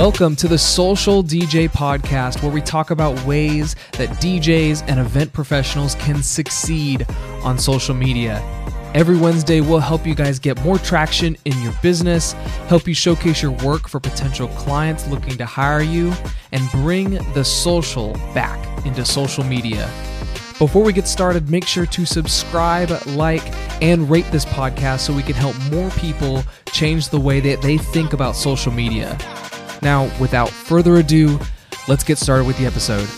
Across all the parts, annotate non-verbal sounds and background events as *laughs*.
Welcome to the Social DJ Podcast, where we talk about ways that DJs and event professionals can succeed on social media. Every Wednesday, we'll help you guys get more traction in your business, help you showcase your work for potential clients looking to hire you, and bring the social back into social media. Before we get started, make sure to subscribe, like, and rate this podcast so we can help more people change the way that they think about social media. Now, without further ado, let's get started with the episode.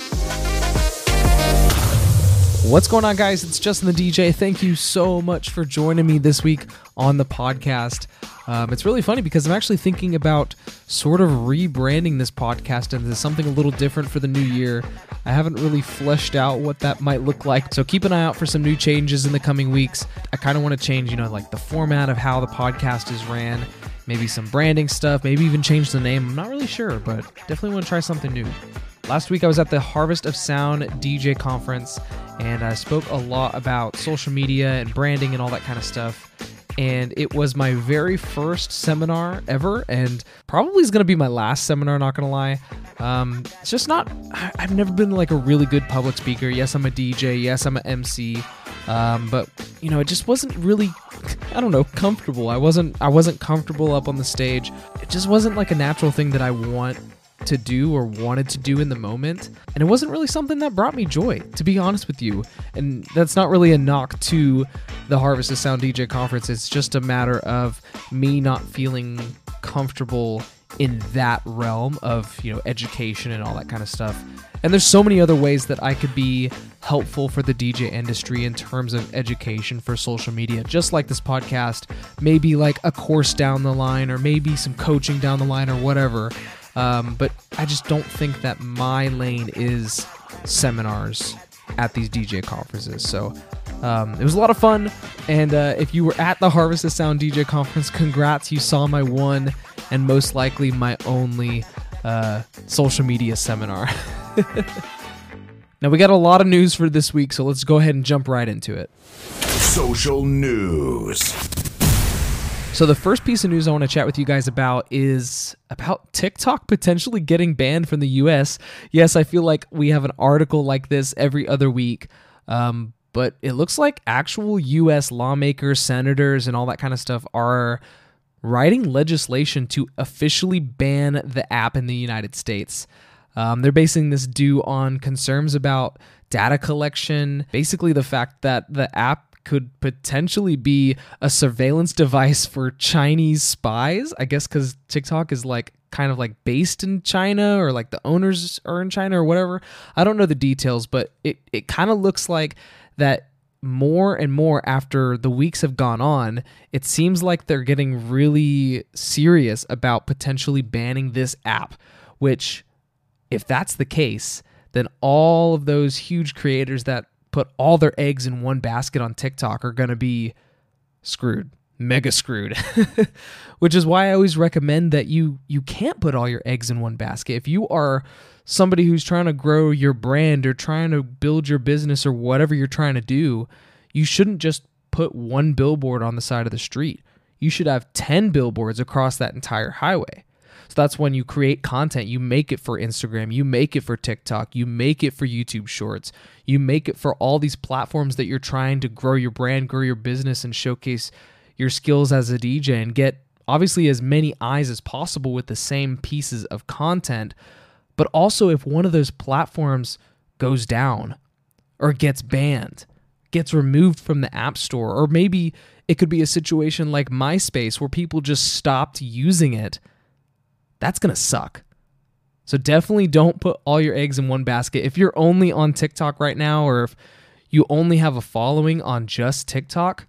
What's going on, guys? It's Justin the DJ. Thank you so much for joining me this week on the podcast. Um, it's really funny because I'm actually thinking about sort of rebranding this podcast into something a little different for the new year. I haven't really fleshed out what that might look like, so keep an eye out for some new changes in the coming weeks. I kind of want to change, you know, like the format of how the podcast is ran maybe some branding stuff, maybe even change the name. I'm not really sure, but definitely want to try something new. Last week I was at the Harvest of Sound DJ conference and I spoke a lot about social media and branding and all that kind of stuff. And it was my very first seminar ever, and probably is going to be my last seminar, not going to lie. Um, it's just not, I've never been like a really good public speaker. Yes, I'm a DJ. Yes, I'm an MC. Um, but you know, it just wasn't really, I don't know, comfortable. I wasn't, I wasn't comfortable up on the stage. It just wasn't like a natural thing that I want to do or wanted to do in the moment. And it wasn't really something that brought me joy, to be honest with you. And that's not really a knock to the Harvest of Sound DJ conference. It's just a matter of me not feeling comfortable in that realm of, you know, education and all that kind of stuff. And there's so many other ways that I could be helpful for the DJ industry in terms of education for social media, just like this podcast, maybe like a course down the line, or maybe some coaching down the line, or whatever. Um, but I just don't think that my lane is seminars at these DJ conferences. So um, it was a lot of fun. And uh, if you were at the Harvest of Sound DJ conference, congrats. You saw my one and most likely my only uh, social media seminar. *laughs* now, we got a lot of news for this week, so let's go ahead and jump right into it. Social news. So, the first piece of news I want to chat with you guys about is about TikTok potentially getting banned from the US. Yes, I feel like we have an article like this every other week, um, but it looks like actual US lawmakers, senators, and all that kind of stuff are writing legislation to officially ban the app in the United States. Um, they're basing this due on concerns about data collection, basically, the fact that the app could potentially be a surveillance device for Chinese spies. I guess because TikTok is like kind of like based in China or like the owners are in China or whatever. I don't know the details, but it, it kind of looks like that more and more after the weeks have gone on, it seems like they're getting really serious about potentially banning this app, which, if that's the case, then all of those huge creators that put all their eggs in one basket on TikTok are going to be screwed mega screwed *laughs* which is why i always recommend that you you can't put all your eggs in one basket. If you are somebody who's trying to grow your brand or trying to build your business or whatever you're trying to do you shouldn't just put one billboard on the side of the street. You should have 10 billboards across that entire highway. So that's when you create content. You make it for instagram. You make it for tiktok. You make it for youtube shorts. You make it for all these platforms that you're trying to grow your brand grow your business and showcase your skills as a DJ and get obviously as many eyes as possible with the same pieces of content. But also, if one of those platforms goes down or gets banned, gets removed from the App Store, or maybe it could be a situation like MySpace where people just stopped using it, that's going to suck. So definitely don't put all your eggs in one basket. If you're only on TikTok right now, or if you only have a following on just TikTok,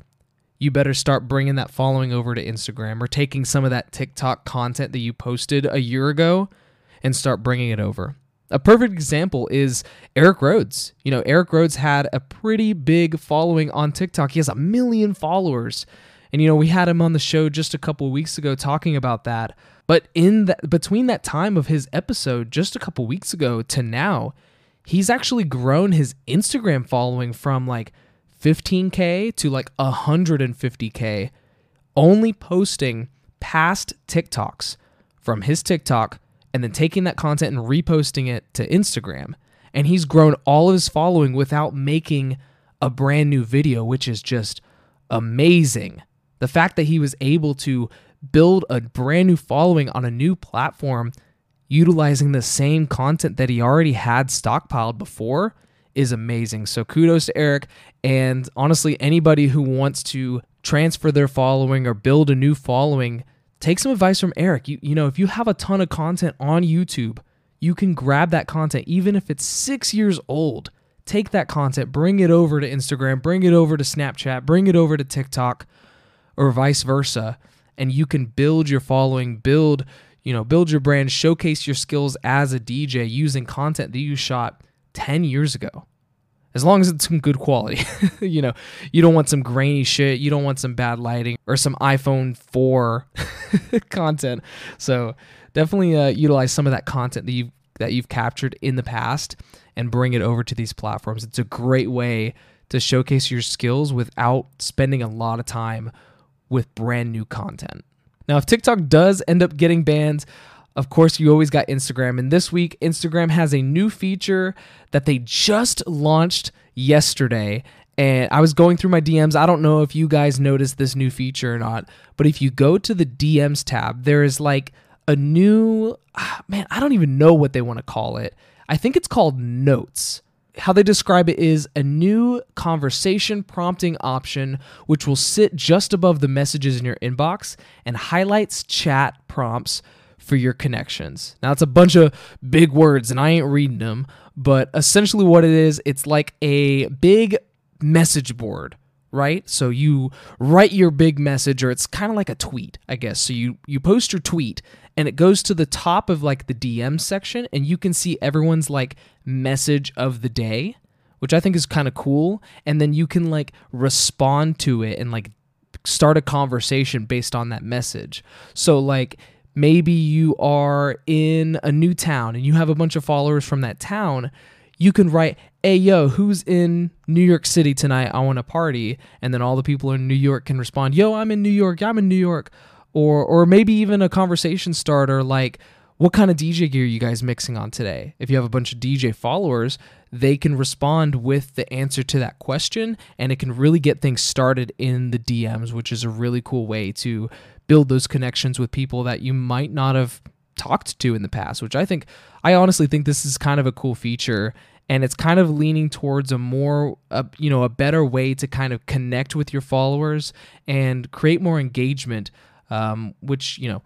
you better start bringing that following over to Instagram or taking some of that TikTok content that you posted a year ago and start bringing it over. A perfect example is Eric Rhodes. You know, Eric Rhodes had a pretty big following on TikTok. He has a million followers. And you know, we had him on the show just a couple weeks ago talking about that. But in that between that time of his episode just a couple weeks ago to now, he's actually grown his Instagram following from like 15K to like 150K, only posting past TikToks from his TikTok and then taking that content and reposting it to Instagram. And he's grown all of his following without making a brand new video, which is just amazing. The fact that he was able to build a brand new following on a new platform utilizing the same content that he already had stockpiled before is amazing. So kudos to Eric. And honestly, anybody who wants to transfer their following or build a new following, take some advice from Eric. You, you know, if you have a ton of content on YouTube, you can grab that content, even if it's six years old. Take that content, bring it over to Instagram, bring it over to Snapchat, bring it over to TikTok, or vice versa. And you can build your following, build, you know, build your brand, showcase your skills as a DJ using content that you shot 10 years ago. As long as it's some good quality. *laughs* you know, you don't want some grainy shit, you don't want some bad lighting or some iPhone 4 *laughs* content. So, definitely uh, utilize some of that content that you've that you've captured in the past and bring it over to these platforms. It's a great way to showcase your skills without spending a lot of time with brand new content. Now, if TikTok does end up getting banned, of course, you always got Instagram. And this week, Instagram has a new feature that they just launched yesterday. And I was going through my DMs. I don't know if you guys noticed this new feature or not, but if you go to the DMs tab, there is like a new, ah, man, I don't even know what they want to call it. I think it's called Notes how they describe it is a new conversation prompting option which will sit just above the messages in your inbox and highlights chat prompts for your connections. Now, it's a bunch of big words and I ain't reading them, but essentially what it is, it's like a big message board right? So you write your big message or it's kind of like a tweet i guess. So you you post your tweet and it goes to the top of like the dm section and you can see everyone's like message of the day which i think is kind of cool. And then you can like respond to it and like start a conversation based on that message. So like maybe you are in a new town and you have a bunch of followers from that town, you can write, hey, yo, who's in New York City tonight? I want to party. And then all the people in New York can respond, yo, I'm in New York. I'm in New York. Or, or maybe even a conversation starter like, what kind of DJ gear are you guys mixing on today? If you have a bunch of DJ followers, they can respond with the answer to that question and it can really get things started in the DMs, which is a really cool way to build those connections with people that you might not have talked to in the past, which I think I honestly think this is kind of a cool feature and it's kind of leaning towards a more uh, you know a better way to kind of connect with your followers and create more engagement um, which you know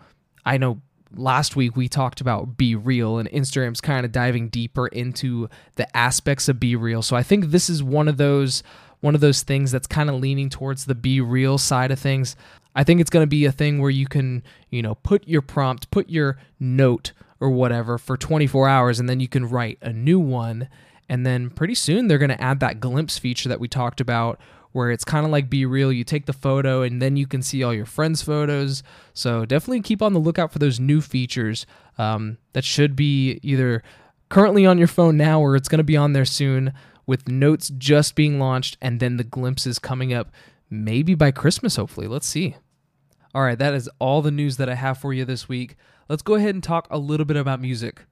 i know last week we talked about Be Real, and instagram's kind of diving deeper into the aspects of Be Real. so i think this is one of those one of those things that's kind of leaning towards the be real side of things I think it's going to be a thing where you can, you know, put your prompt, put your note or whatever for 24 hours, and then you can write a new one. And then pretty soon they're going to add that glimpse feature that we talked about, where it's kind of like Be Real. You take the photo and then you can see all your friends' photos. So definitely keep on the lookout for those new features um, that should be either currently on your phone now or it's going to be on there soon with notes just being launched and then the glimpses coming up maybe by Christmas, hopefully. Let's see. All right, that is all the news that I have for you this week. Let's go ahead and talk a little bit about music.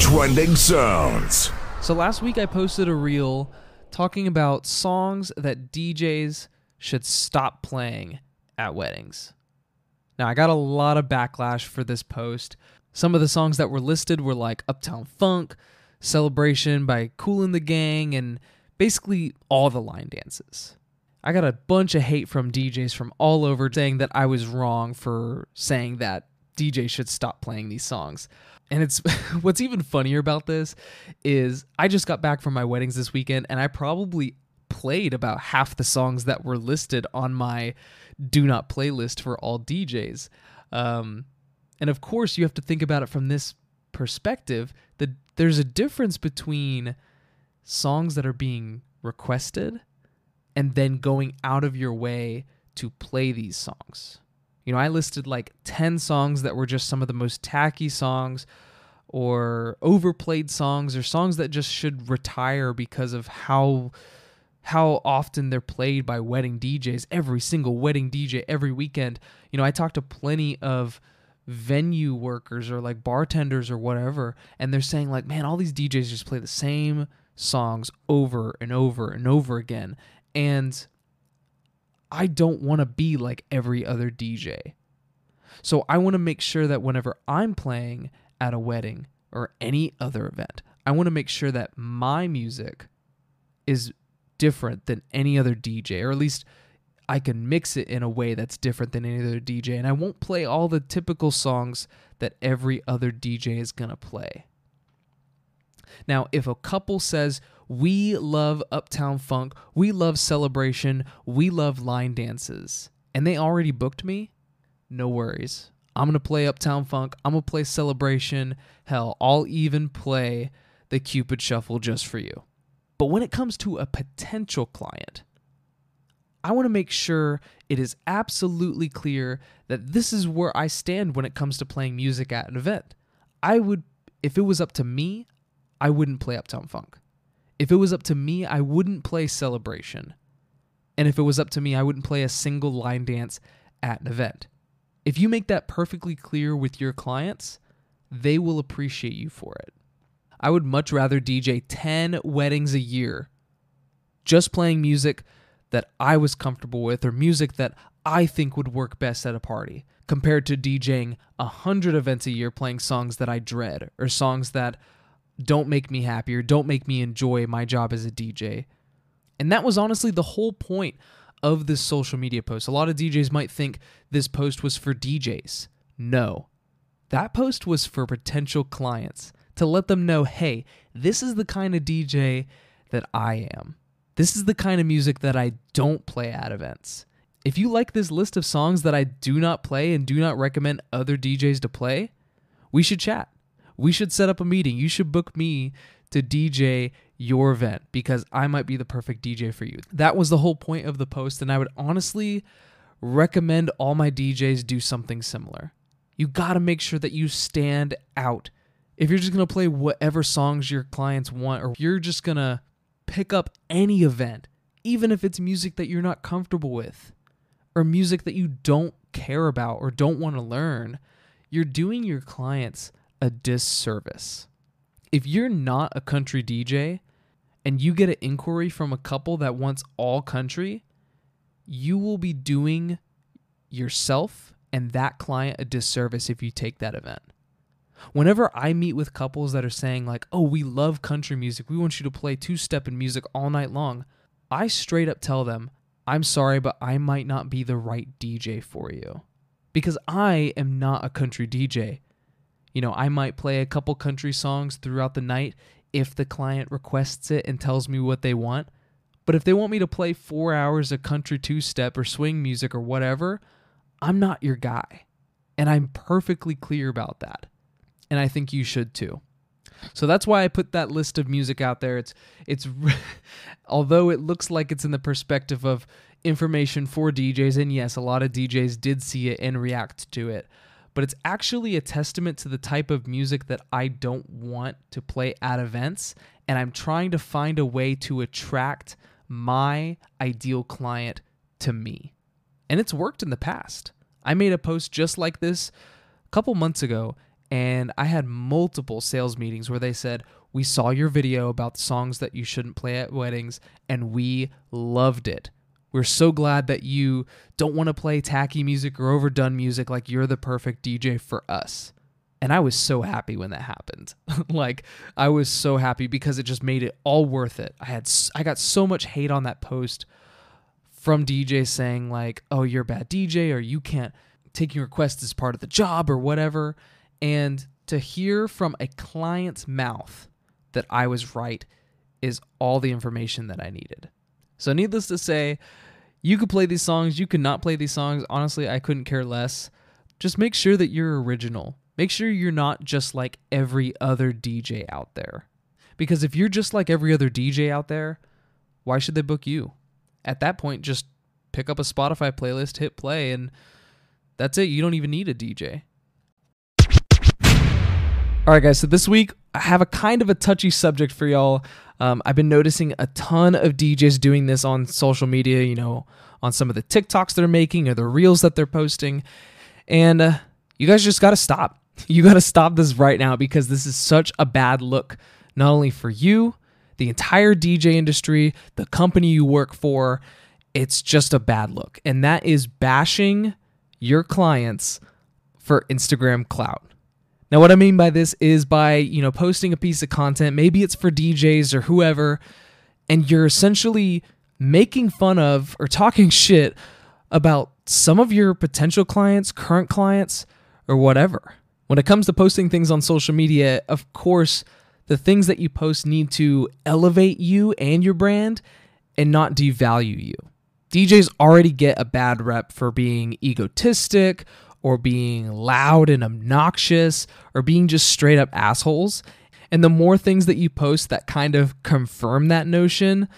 Trending sounds. So last week I posted a reel talking about songs that DJs should stop playing at weddings. Now, I got a lot of backlash for this post. Some of the songs that were listed were like Uptown Funk, Celebration by Kool and the Gang, and basically all the line dances. I got a bunch of hate from DJs from all over saying that I was wrong for saying that DJ should stop playing these songs. And it's *laughs* what's even funnier about this is I just got back from my weddings this weekend and I probably played about half the songs that were listed on my do not playlist for all DJs. Um, and of course, you have to think about it from this perspective that there's a difference between songs that are being requested and then going out of your way to play these songs. You know, I listed like 10 songs that were just some of the most tacky songs or overplayed songs or songs that just should retire because of how how often they're played by wedding DJs every single wedding DJ every weekend. You know, I talked to plenty of venue workers or like bartenders or whatever and they're saying like man all these DJs just play the same songs over and over and over again and I don't want to be like every other DJ. So I want to make sure that whenever I'm playing at a wedding or any other event, I want to make sure that my music is different than any other DJ, or at least I can mix it in a way that's different than any other DJ. And I won't play all the typical songs that every other DJ is going to play. Now, if a couple says, we love Uptown Funk, we love celebration, we love line dances, and they already booked me, no worries. I'm going to play Uptown Funk, I'm going to play celebration. Hell, I'll even play the Cupid Shuffle just for you. But when it comes to a potential client, I want to make sure it is absolutely clear that this is where I stand when it comes to playing music at an event. I would, if it was up to me, I wouldn't play Uptown Funk. If it was up to me, I wouldn't play Celebration. And if it was up to me, I wouldn't play a single line dance at an event. If you make that perfectly clear with your clients, they will appreciate you for it. I would much rather DJ 10 weddings a year just playing music that I was comfortable with or music that I think would work best at a party compared to DJing 100 events a year playing songs that I dread or songs that don't make me happier, don't make me enjoy my job as a DJ. And that was honestly the whole point of this social media post. A lot of DJs might think this post was for DJs. No, that post was for potential clients to let them know hey, this is the kind of DJ that I am. This is the kind of music that I don't play at events. If you like this list of songs that I do not play and do not recommend other DJs to play, we should chat. We should set up a meeting. You should book me to DJ your event because I might be the perfect DJ for you. That was the whole point of the post, and I would honestly recommend all my DJs do something similar. You got to make sure that you stand out. If you're just going to play whatever songs your clients want, or you're just going to pick up any event, even if it's music that you're not comfortable with, or music that you don't care about or don't want to learn, you're doing your clients a disservice. If you're not a country DJ and you get an inquiry from a couple that wants all country, you will be doing yourself and that client a disservice if you take that event. Whenever I meet with couples that are saying, like, oh, we love country music, we want you to play two step and music all night long, I straight up tell them, I'm sorry, but I might not be the right DJ for you. Because I am not a country DJ. You know, I might play a couple country songs throughout the night if the client requests it and tells me what they want. But if they want me to play four hours of country two step or swing music or whatever, I'm not your guy. And I'm perfectly clear about that. And I think you should too. So that's why I put that list of music out there. It's it's *laughs* although it looks like it's in the perspective of information for DJs and yes, a lot of DJs did see it and react to it but it's actually a testament to the type of music that I don't want to play at events. And I'm trying to find a way to attract my ideal client to me. And it's worked in the past. I made a post just like this a couple months ago, and I had multiple sales meetings where they said, We saw your video about the songs that you shouldn't play at weddings, and we loved it. We're so glad that you don't want to play tacky music or overdone music like you're the perfect DJ for us. And I was so happy when that happened. *laughs* like I was so happy because it just made it all worth it. I had I got so much hate on that post from DJs saying like, "Oh, you're a bad DJ or you can't taking requests as part of the job or whatever." And to hear from a client's mouth that I was right is all the information that I needed. So, needless to say, you could play these songs, you could not play these songs. Honestly, I couldn't care less. Just make sure that you're original. Make sure you're not just like every other DJ out there. Because if you're just like every other DJ out there, why should they book you? At that point, just pick up a Spotify playlist, hit play, and that's it. You don't even need a DJ. All right, guys. So this week I have a kind of a touchy subject for y'all. Um, I've been noticing a ton of DJs doing this on social media. You know, on some of the TikToks they're making or the reels that they're posting, and uh, You guys just got to stop. *laughs* You got to stop this right now because this is such a bad look, not only for you, the entire DJ industry, the company you work for. It's just a bad look. And that is bashing your clients for Instagram clout. Now, what I mean by this is by, you know, posting a piece of content, maybe it's for DJs or whoever, and you're essentially making fun of or talking *laughs* shit about some of your potential clients, current clients, or whatever. When it comes to posting things on social media, of course, the things that you post need to elevate you and your brand and not devalue you. DJs already get a bad rep for being egotistic or being loud and obnoxious or being just straight up assholes. And the more things that you post that kind of confirm that notion,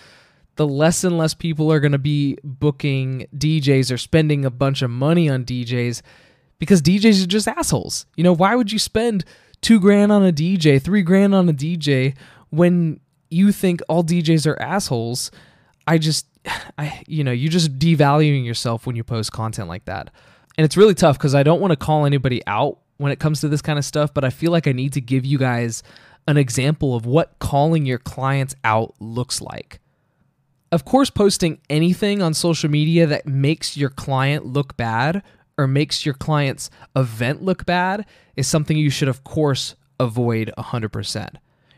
the less and less people are going to be booking DJs or spending a bunch of money on DJs because DJs are just assholes. You know, why would you spend two grand on a DJ, three grand on a DJ when you think all DJs are assholes? I just, *sighs* I, you know, you're just devaluing yourself when you post content like that. And it's really tough because I don't want to call anybody out when it comes to this kind of stuff, but I feel like I need to give you guys an example of what calling your clients out looks like. Of course, posting anything on social media that makes your client look bad or makes your client's event look bad is something you should, of course, avoid 100%.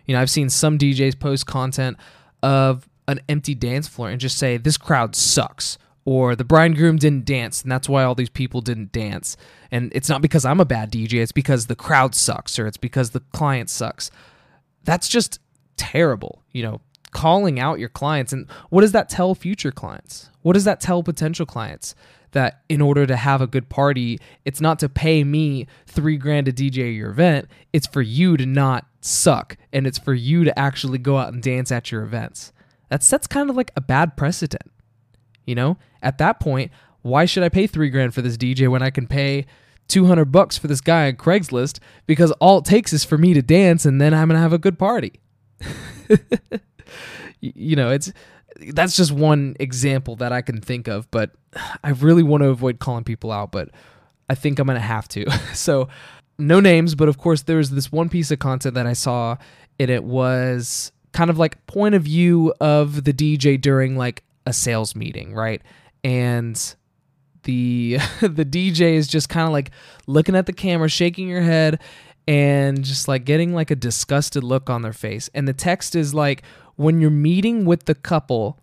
You know, I've seen some DJs post content of an empty dance floor and just say, this crowd sucks. Or the bride and groom didn't dance, and that's why all these people didn't dance. And it's not because I'm a bad DJ, it's because the crowd sucks, or it's because the client sucks. That's just terrible. You know, calling out your clients. And what does that tell future clients? What does that tell potential clients? that in order to have a good party, it's not to pay me three grand to DJ your event. It's for you to not suck and it's for you to actually go out and dance at your events. That sets kind of like a bad precedent. You know, at that point, why should I pay three grand for this DJ when I can pay 200 bucks for this guy on Craigslist because all it takes is for me to dance and then I'm going to have a good party. *laughs* you know, it's that's just one example that I can think of, but I really want to avoid calling people out, but I think I'm going to have to. *laughs* so, no names, but of course, there was this one piece of content that I saw, and it was kind of like point of view of the DJ during like a sales meeting, right? And the *laughs* the DJ is just kind of like looking at the camera, shaking your head, and just like getting like a disgusted look on their face. And the text is like, when you're meeting with the couple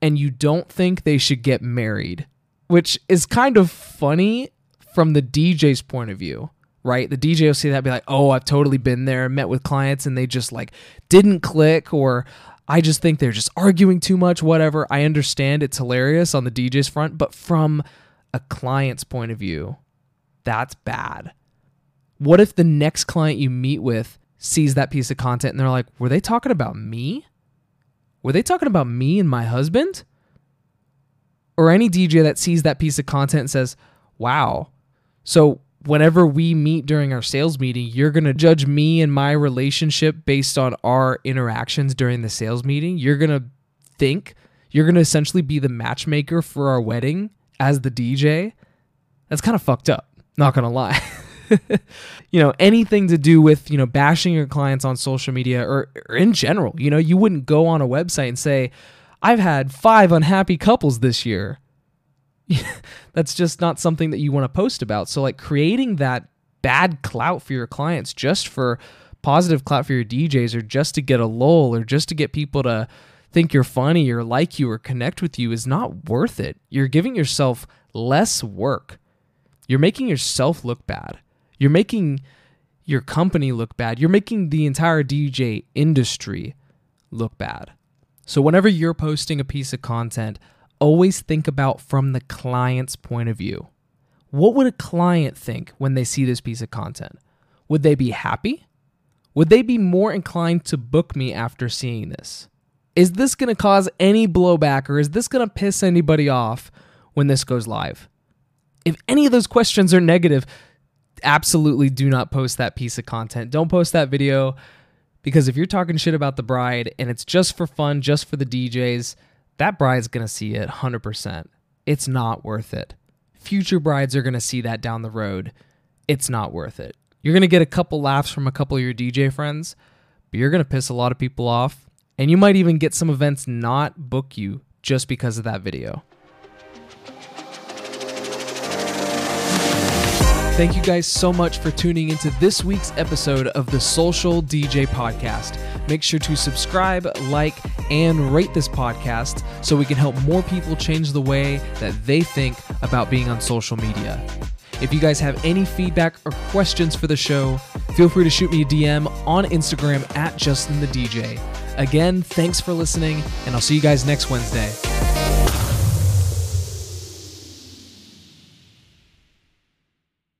and you don't think they should get married, which is kind of funny from the DJ's point of view, right? The DJ will see that be like, oh, I've totally been there, met with clients and they just like didn't click or I just think they're just arguing too much, whatever. I understand it's hilarious on the DJ's front, but from a client's point of view, that's bad. What if the next client you meet with sees that piece of content and they're like, were they talking about me? Were they talking about me and my husband? Or any DJ that sees that piece of content and says, wow. So whenever we meet during our sales meeting, you're going to judge me and my relationship based on our interactions during the sales meeting. You're going to think, you're going to essentially be the matchmaker for our wedding as the DJ. That's kind of fucked up, not going to lie. *laughs* you know, anything to do with, you know, bashing your clients on social media or, or in general. You know, you wouldn't go on a website and say, I've had five unhappy couples this year. *laughs* That's just not something that you want to post about. So, like, creating that bad clout for your clients just for positive clout for your DJs or just to get a lull or just to get people to think you're funny or like you or connect with you is not worth it. You're giving yourself less work. You're making yourself look bad. You're making your company look bad. You're making the entire DJ industry look bad. So, whenever you're posting a piece of content, always think about from the client's point of view. What would a client think when they see this piece of content? Would they be happy? Would they be more inclined to book me after seeing this? Is this going to cause any blowback or is this going to piss anybody off when this goes live? If any of those questions are negative, absolutely do not post that piece of content. Don't post that video because if you're talking shit about the bride and it's just for fun, just for the DJs, that bride's going to see it 100%. It's not worth it. Future brides are going to see that down the road it's not worth it. You're going to get a couple laughs from a couple of your DJ friends, but you're going to piss a lot of people off. And you might even get some events not book you just because of that video. Thank you guys so much for tuning into this week's episode of the Social DJ Podcast. Make sure to subscribe, like, and rate this podcast so we can help more people change the way that they think about being on social media. If you guys have any feedback or questions for the show, feel free to shoot me a DM on Instagram at Justin the DJ. Again, thanks for listening, and I'll see you guys next Wednesday.